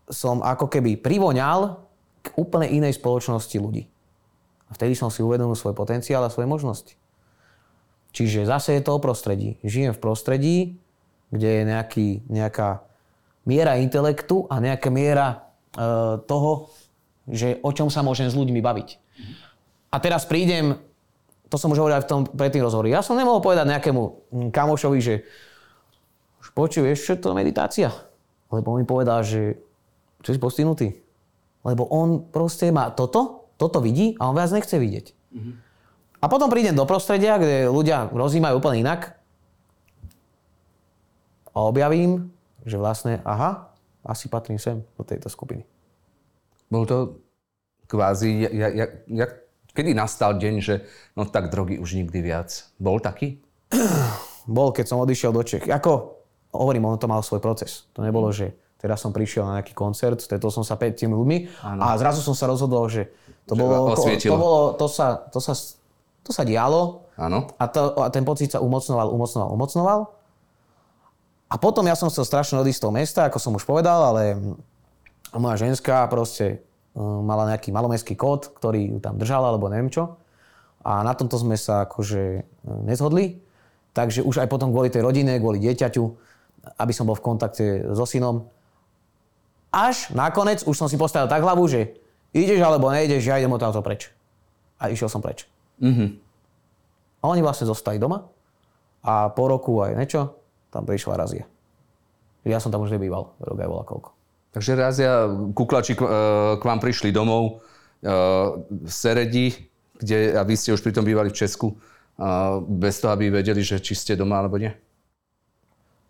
som ako keby privoňal k úplne inej spoločnosti ľudí. A vtedy som si uvedomil svoj potenciál a svoje možnosti. Čiže zase je to o prostredí. Žijem v prostredí, kde je nejaký, nejaká miera intelektu a nejaká miera e, toho, že o čom sa môžem s ľuďmi baviť. A teraz prídem, to som už hovoril aj v tom predtým rozhovoru, ja som nemohol povedať nejakému kamošovi, že už počuješ, čo je to meditácia? Lebo on mi povedal, že čo si postihnutý? Lebo on proste má toto, toto vidí a on viac nechce vidieť. A potom prídem do prostredia, kde ľudia rozímajú úplne inak a objavím, že vlastne, aha, asi patrím sem do tejto skupiny. Bol to kvázi, ja, ja, ja, kedy nastal deň, že no tak drogy už nikdy viac. Bol taký? Bol, keď som odišiel do Čech. Ako, hovorím, ono to mal svoj proces. To nebolo, že teraz som prišiel na nejaký koncert, stretol som sa 5 tými ľuďmi a zrazu som sa rozhodol, že to Že bolo, to, osvietilo. to, bolo to, sa, to, sa, to sa dialo Áno. a, to, a ten pocit sa umocnoval, umocnoval, umocnoval. A potom ja som chcel strašne odísť z toho mesta, ako som už povedal, ale moja ženská proste mala nejaký malomestský kód, ktorý ju tam držal, alebo neviem čo. A na tomto sme sa akože uh, nezhodli. Takže už aj potom kvôli tej rodine, kvôli dieťaťu, aby som bol v kontakte so synom. Až nakoniec už som si postavil tak hlavu, že ideš alebo nejdeš, ja idem od táto preč. A išiel som preč. Mhm. A oni vlastne zostali doma a po roku aj niečo, tam prišla razia. Ja som tam už nebýval, rok aj bola koľko. Takže razia kuklači k, e, k vám prišli domov e, v Seredi, kde, a vy ste už pritom bývali v Česku, e, bez toho, aby vedeli, že či ste doma alebo nie?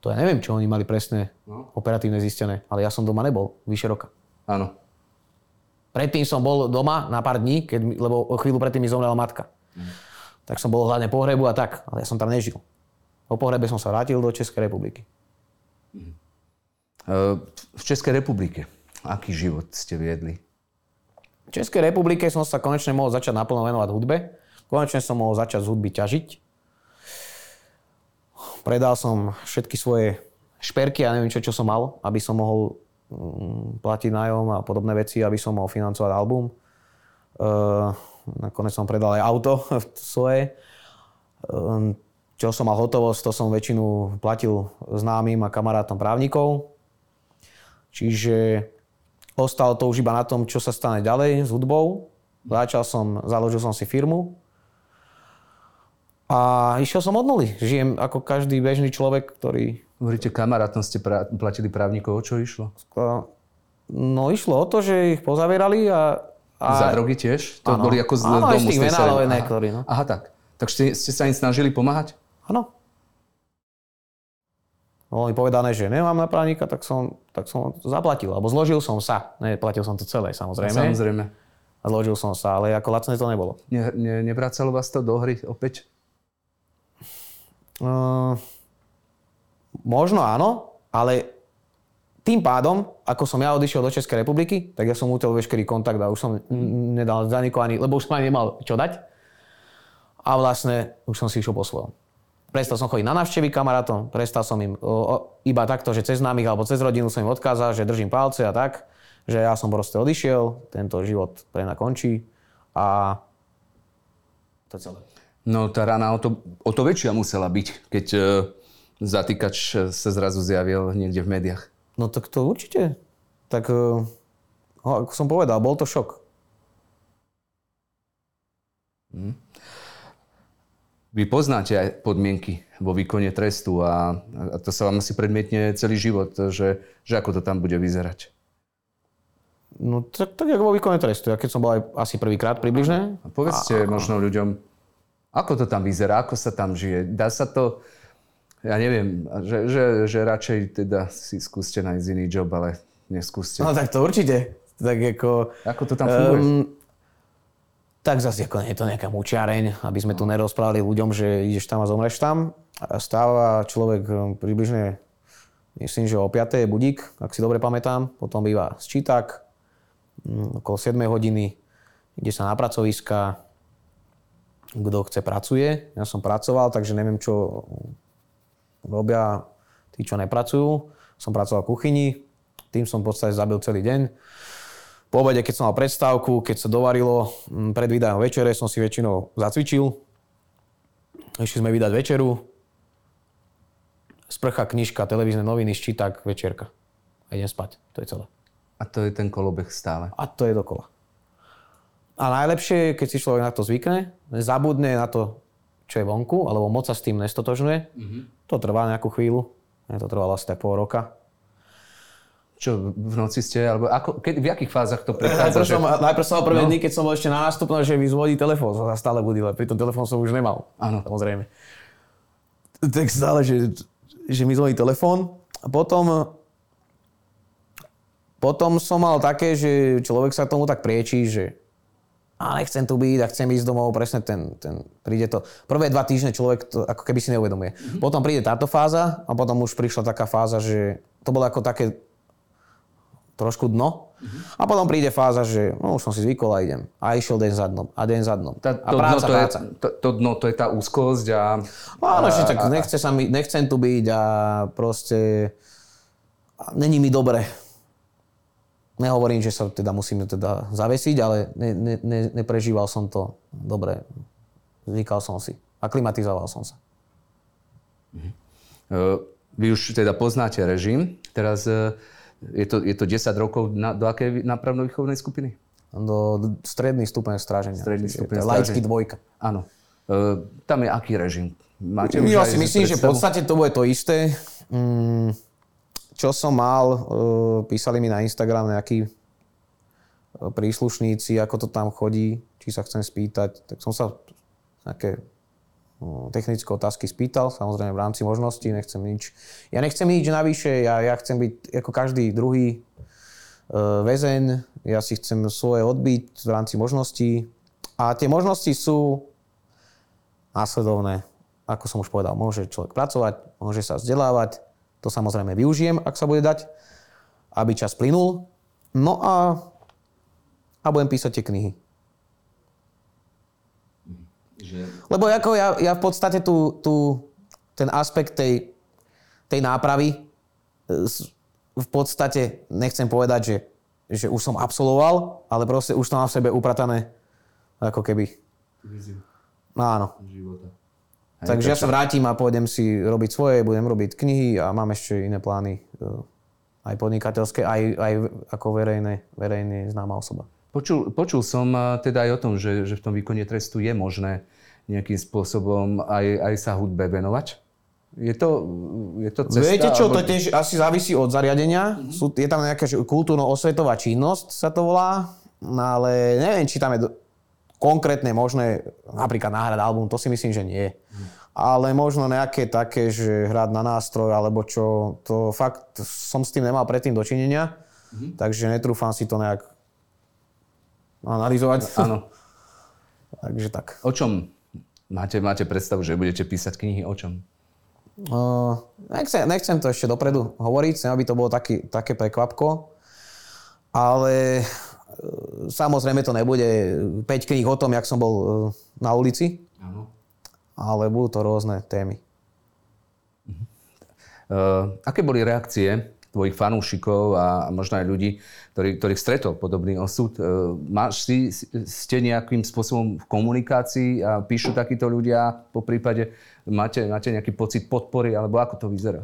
To ja neviem, čo oni mali presné no. operatívne zistené, ale ja som doma nebol vyše roka. Áno. Predtým som bol doma na pár dní, keď, lebo o chvíľu predtým mi zomrela matka. Tak som bol hľadne pohrebu a tak, ale ja som tam nežil. Po pohrebe som sa vrátil do Českej republiky. E, v Českej republike, aký život ste viedli? V Českej republike som sa konečne mohol začať naplno venovať hudbe. Konečne som mohol začať z hudby ťažiť. Predal som všetky svoje šperky a neviem čo, čo som mal, aby som mohol mm, platiť nájom a podobné veci, aby som mohol financovať album. Uh, nakoniec som predal aj auto svoje. Um, čo som mal hotovosť, to som väčšinu platil známym a kamarátom právnikov. Čiže ostalo to už iba na tom, čo sa stane ďalej s hudbou. Začal som, založil som si firmu a išiel som od nuly. Žijem ako každý bežný človek, ktorý... Hovoríte, kamarátom ste pra- platili právnikov, o čo išlo? No išlo o to, že ich pozavierali a... a Za drogy tiež? To Áno. boli ako z Áno, domu sa- venálov Aha. nektorí, no. Aha, tak. Tak ste, ste sa im snažili pomáhať? Áno. Bolo mi povedané, že nemám na právnika, tak som, tak som to zaplatil. Alebo zložil som sa. Neplatil som to celé, samozrejme. Samozrejme. A zložil som sa, ale ako lacné to nebolo. Ne, ne, nevracalo vás to do hry opäť? Uh, možno áno, ale tým pádom, ako som ja odišiel do Českej republiky, tak ja som utel veškerý kontakt a už som nedal za nikoho ani, lebo už som ani nemal čo dať. A vlastne už som si išiel po svojom. Prestal som chodiť na návštevy kamarátom, prestal som im o, o, iba takto, že cez známych alebo cez rodinu som im odkázal, že držím palce a tak, že ja som proste odišiel, tento život pre mňa končí a to celé. No tá rana o to, o to väčšia musela byť, keď e, zatýkač e, sa zrazu zjavil niekde v médiách. No tak to určite. Tak, eh, no, ako som povedal, bol to šok. Vy poznáte aj podmienky vo výkone trestu a, a to sa vám asi predmietne celý život, že, že ako to tam bude vyzerať. No tak, tak ako vo výkone trestu. Ja keď som bol aj asi prvýkrát približne. A povedzte možno ľuďom, ako to tam vyzerá, ako sa tam žije. Dá sa to, ja neviem, že, že, že radšej teda si skúste nájsť iný job, ale neskúste. No tak to určite. Tak ako... Ako to tam funguje? Ehm, tak zase ako nie je to nejaká mučiareň, aby sme tu nerozprávali ľuďom, že ideš tam a zomreš tam. Stáva človek ehm, približne, myslím, že o 5. je budík, ak si dobre pamätám. Potom býva sčítak, mm, okolo 7 hodiny. Ide sa na pracoviska, kto chce pracuje. Ja som pracoval, takže neviem, čo robia tí, čo nepracujú. Som pracoval v kuchyni, tým som v podstate zabil celý deň. Po obede, keď som mal predstavku, keď sa dovarilo mm, pred vydaním večere, som si väčšinou zacvičil. Išli sme vydať večeru. Sprcha, knižka, televízne noviny, ščítak, večerka. A idem spať. To je celé. A to je ten kolobeh stále. A to je dokola. A najlepšie je, keď si človek na to zvykne, zabudne na to, čo je vonku, alebo moc sa s tým nestotožňuje. Mm-hmm. To trvá nejakú chvíľu. Mne to trvalo asi tak pol roka. Čo, v noci ste, alebo ako, keď, v akých fázach to Najprv prechádza? že... som, najprv som mal prvé No. dny, keď som bol ešte na nástupnom, že mi zvodí telefón, som sa stále budil, ale pritom telefón som už nemal. Áno. Samozrejme. Tak stále, že, že mi zvoní telefón. A potom, potom som mal také, že človek sa tomu tak priečí, že a nechcem tu byť a chcem ísť domov, presne ten, ten príde to. Prvé dva týždne človek to ako keby si neuvedomuje. Mm-hmm. Potom príde táto fáza a potom už prišla taká fáza, že to bolo ako také trošku dno. Mhm. A potom príde fáza, že no, už som si zvykol a idem. A išiel deň za dnom. A deň za dnom. Tá, a to, práca, dno, to, práca. Je, to, to dno, to je tá úzkosť a... Áno, že a- tak nechce sa mi, nechcem tu byť a proste a není mi dobre. Nehovorím, že sa teda musím teda zavesiť, ale ne, ne, ne, neprežíval som to dobre. Zvykal som si. Aklimatizoval som sa. E, Vy už teda poznáte režim. Teraz e, je to, je to 10 rokov na, do akej nápravno-výchovnej skupiny? do stredný stupeň stráženia. Stredný stupeň je Laický stráženia. dvojka. Áno. E, tam je aký režim? Máte Ja si myslím, že v podstate to bude to isté. Mm, čo som mal, e, písali mi na Instagram nejakí e, príslušníci, ako to tam chodí, či sa chcem spýtať, tak som sa nejaké technické otázky spýtal, samozrejme v rámci možností, nechcem nič. Ja nechcem nič navyše, ja, ja chcem byť ako každý druhý e, väzeň, ja si chcem svoje odbiť v rámci možností. A tie možnosti sú následovné. Ako som už povedal, môže človek pracovať, môže sa vzdelávať, to samozrejme využijem, ak sa bude dať, aby čas plynul. No a, a budem písať tie knihy. Že... Lebo ako ja, ja v podstate tu, tu ten aspekt tej, tej nápravy e, v podstate nechcem povedať, že, že už som absolvoval, ale proste už to mám v sebe upratané ako keby. No áno. života. Takže ja sa vrátim a pôjdem si robiť svoje, budem robiť knihy a mám ešte iné plány, e, aj podnikateľské, aj, aj ako verejné, verejne známa osoba. Počul, počul som a, teda aj o tom, že, že v tom výkone trestu je možné nejakým spôsobom aj, aj sa hudbe venovať. Je to, je to cesta? Viete čo, alebo- to tiež asi závisí od zariadenia. Sú, je tam nejaká kultúrno-osvetová činnosť, sa to volá, no ale neviem, či tam je do- konkrétne možné, napríklad náhrad album, to si myslím, že nie. Ale možno nejaké také, že hrať na nástroj, alebo čo, to fakt som s tým nemal predtým dočinenia, takže netrúfam si to nejak analyzovať. Áno. takže tak. O čom máte, máte predstavu, že budete písať knihy? O čom? Uh, nechcem, nechcem to ešte dopredu hovoriť, chcem, aby to bolo taký, také prekvapko. Ale uh, samozrejme to nebude 5 kníh o tom, jak som bol uh, na ulici, Áno. ale budú to rôzne témy. Uh, aké boli reakcie tvojich fanúšikov a možno aj ľudí, ktorý, ktorých stretol podobný osud? Uh, máš si, ste nejakým spôsobom v komunikácii a píšu takíto ľudia po prípade? Máte, máte nejaký pocit podpory alebo ako to vyzerá?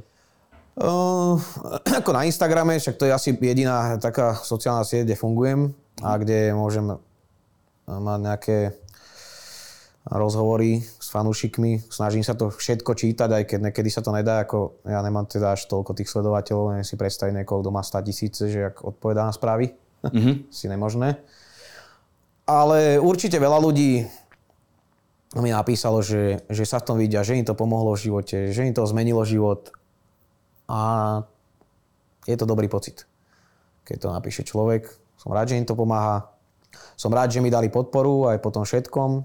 Uh, ako na Instagrame, však to je asi jediná taká sociálna sieť, kde fungujem a kde môžem uh, mať nejaké rozhovory s fanúšikmi. Snažím sa to všetko čítať, aj keď niekedy sa to nedá, ako ja nemám teda až toľko tých sledovateľov, neviem si predstaviť niekoho, kto má 100 tisíce, že ak odpovedá na správy. Mhm. si nemožné. Ale určite veľa ľudí mi napísalo, že, že sa v tom vidia, že im to pomohlo v živote, že im to zmenilo život. A je to dobrý pocit. Keď to napíše človek, som rád, že im to pomáha. Som rád, že mi dali podporu aj po tom všetkom.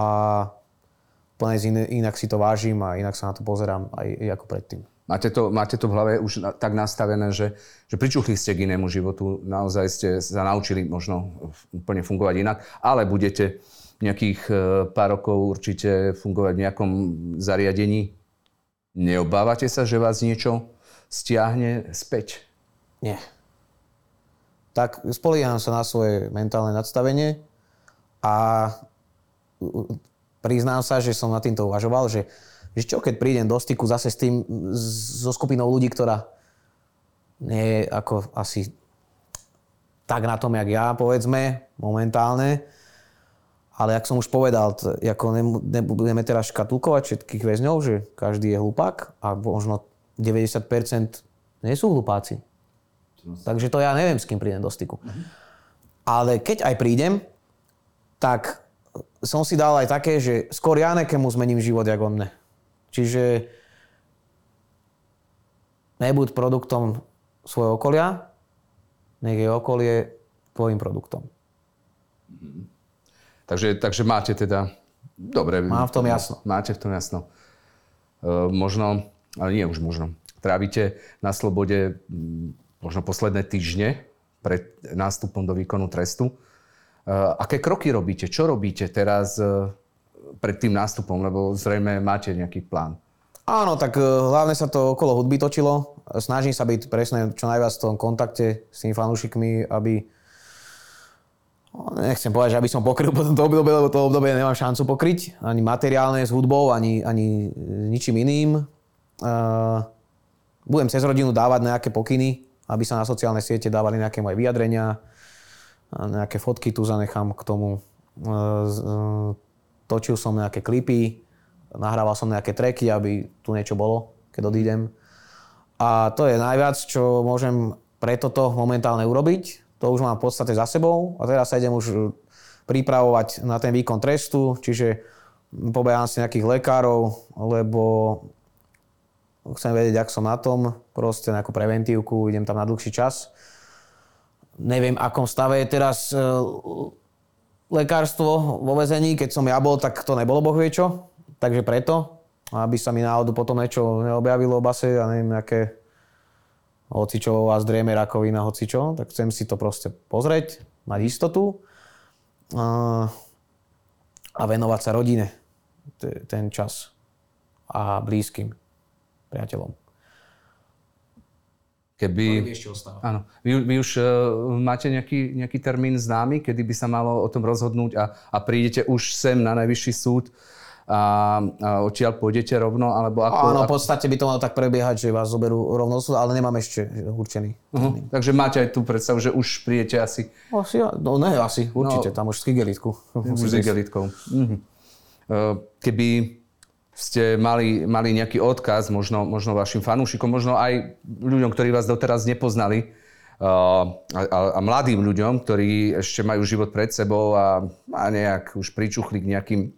A úplne inak si to vážim a inak sa na to pozerám aj, aj ako predtým. Máte to, máte to v hlave už na, tak nastavené, že, že pričuchli ste k inému životu, naozaj ste sa naučili možno úplne fungovať inak, ale budete nejakých e, pár rokov určite fungovať v nejakom zariadení. Neobávate sa, že vás niečo stiahne späť? Nie. Tak spolieham sa na svoje mentálne nadstavenie a priznám sa, že som nad týmto uvažoval, že, že čo keď prídem do styku zase s tým, so skupinou ľudí, ktorá nie je ako asi tak na tom, jak ja, povedzme, momentálne. Ale jak som už povedal, t- ako nebudeme teraz škatulkovať všetkých väzňov, že každý je hlupák a možno 90% nie sú hlupáci. Takže to ja neviem, s kým prídem do styku. Ale keď aj prídem, tak som si dal aj také, že skôr ja nekému zmením život, jak on mne. Čiže nebuď produktom svojho okolia, nech je okolie tvojim produktom. Takže, takže máte teda... Dobre. Mám v tom jasno. Máte v tom jasno. E, možno, ale nie už možno, trávite na slobode možno posledné týždne pred nástupom do výkonu trestu. E, aké kroky robíte? Čo robíte teraz e, pred tým nástupom? Lebo zrejme máte nejaký plán. Áno, tak eh, hlavne sa to okolo hudby točilo. Snažím sa byť presne čo najviac v tom kontakte s tými fanúšikmi, aby No, Nechcem povedať, že aby som pokryl potom to obdobie, lebo to obdobie nemám šancu pokryť. Ani materiálne s hudbou, ani, ani ničím iným. Uh, budem cez rodinu dávať nejaké pokyny, aby sa na sociálne siete dávali nejaké moje vyjadrenia. Nejaké fotky tu zanechám k tomu. E, e, Točil som nejaké klipy, nahrával som nejaké tracky, aby tu niečo bolo, keď odídem. A to je najviac, čo môžem pre toto momentálne urobiť. To už mám v podstate za sebou a teraz sa idem už pripravovať na ten výkon trestu, čiže pobehám si nejakých lekárov, lebo chcem vedieť, ak som na tom, proste nejakú preventívku, idem tam na dlhší čas. Neviem, akom stave je teraz e, lekárstvo vo vezení, keď som ja bol, tak to nebolo boh vie čo. Takže preto, aby sa mi náhodou potom niečo neobjavilo v base, ja neviem, nejaké hocičo vás drieme rakovina, hocičo, tak chcem si to proste pozrieť, mať istotu a, a venovať sa rodine te- ten čas a blízkym priateľom. Keby... ešte. Áno. Vy, vy už uh, máte nejaký, nejaký termín známy, kedy by sa malo o tom rozhodnúť a, a prídete už sem na najvyšší súd a, a odtiaľ pôjdete rovno, alebo ako... Áno, v podstate by to malo tak prebiehať, že vás zoberú rovno súd, ale nemám ešte určený. Uh-huh. Takže máte aj tú predstavu, že už prídete asi Asi, no ne, asi, určite, no, tam už s igelitku. už s igelitkou. Uh-huh. Uh, keby ste mali, mali nejaký odkaz možno, možno vašim fanúšikom, možno aj ľuďom, ktorí vás doteraz nepoznali uh, a, a, a mladým ľuďom, ktorí ešte majú život pred sebou a, a nejak už pričuchli k nejakým e,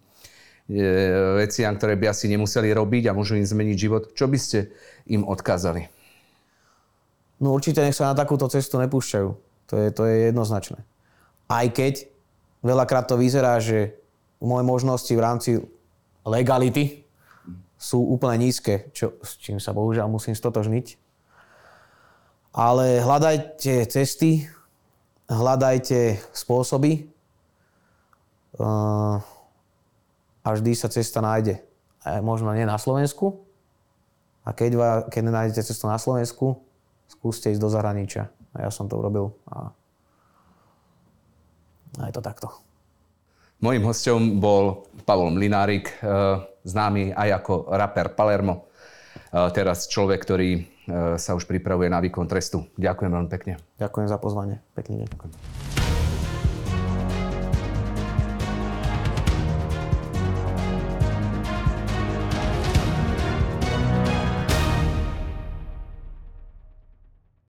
veciam, ktoré by asi nemuseli robiť a môžu im zmeniť život. Čo by ste im odkázali? No určite nech sa na takúto cestu nepúšťajú. To je, to je jednoznačné. Aj keď veľakrát to vyzerá, že moje možnosti v rámci legality sú úplne nízke, čo, s čím sa bohužiaľ musím stotožniť. Ale hľadajte cesty, hľadajte spôsoby uh, a vždy sa cesta nájde. Možno nie na Slovensku, a keď, va, keď nenájdete cestu na Slovensku, skúste ísť do zahraničia. A ja som to urobil a, a je to takto. Mojím hostom bol Pavol Mlinárik, eh, známy aj ako rapper Palermo. Eh, Teraz človek, ktorý eh, sa už pripravuje na výkon trestu. Ďakujem veľmi pekne. Ďakujem za pozvanie. Pekný deň.